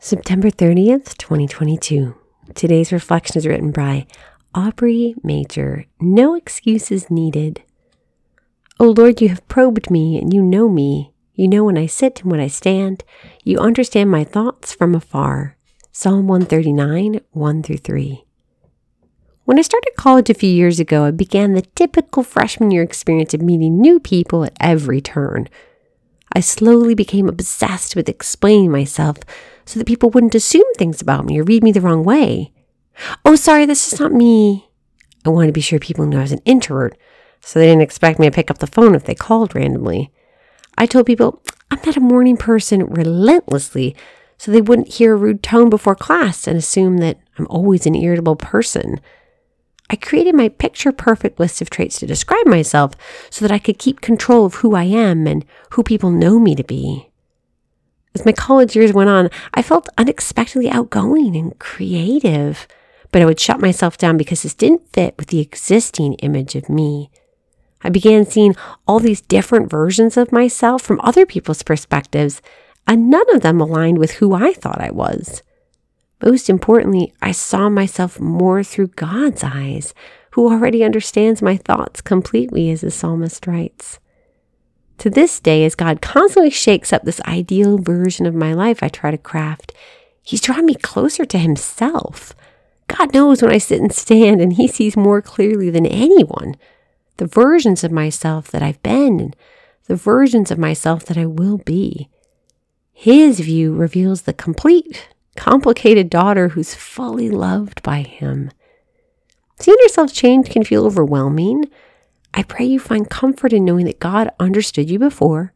September 30th, 2022. Today's reflection is written by Aubrey Major. No excuses needed. O Lord, you have probed me and you know me. You know when I sit and when I stand. You understand my thoughts from afar. Psalm 139, 1 through 3. When I started college a few years ago, I began the typical freshman year experience of meeting new people at every turn. I slowly became obsessed with explaining myself so that people wouldn't assume things about me or read me the wrong way. Oh, sorry, this is not me. I wanted to be sure people knew I was an introvert, so they didn't expect me to pick up the phone if they called randomly. I told people I'm not a morning person relentlessly, so they wouldn't hear a rude tone before class and assume that I'm always an irritable person. I created my picture perfect list of traits to describe myself so that I could keep control of who I am and who people know me to be. As my college years went on, I felt unexpectedly outgoing and creative, but I would shut myself down because this didn't fit with the existing image of me. I began seeing all these different versions of myself from other people's perspectives, and none of them aligned with who I thought I was. Most importantly, I saw myself more through God's eyes, who already understands my thoughts completely, as the psalmist writes. To this day, as God constantly shakes up this ideal version of my life I try to craft, He's drawn me closer to Himself. God knows when I sit and stand, and He sees more clearly than anyone the versions of myself that I've been and the versions of myself that I will be. His view reveals the complete, complicated daughter who's fully loved by Him. Seeing yourself change can feel overwhelming I pray you find comfort in knowing that God understood you before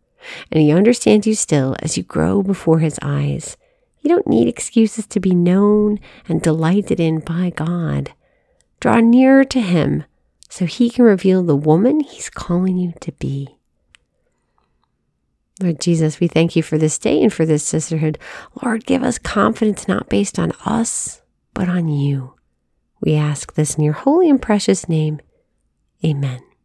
and He understands you still as you grow before His eyes. You don't need excuses to be known and delighted in by God. Draw nearer to Him so He can reveal the woman He's calling you to be. Lord Jesus, we thank you for this day and for this sisterhood. Lord, give us confidence not based on us, but on you. We ask this in your holy and precious name. Amen.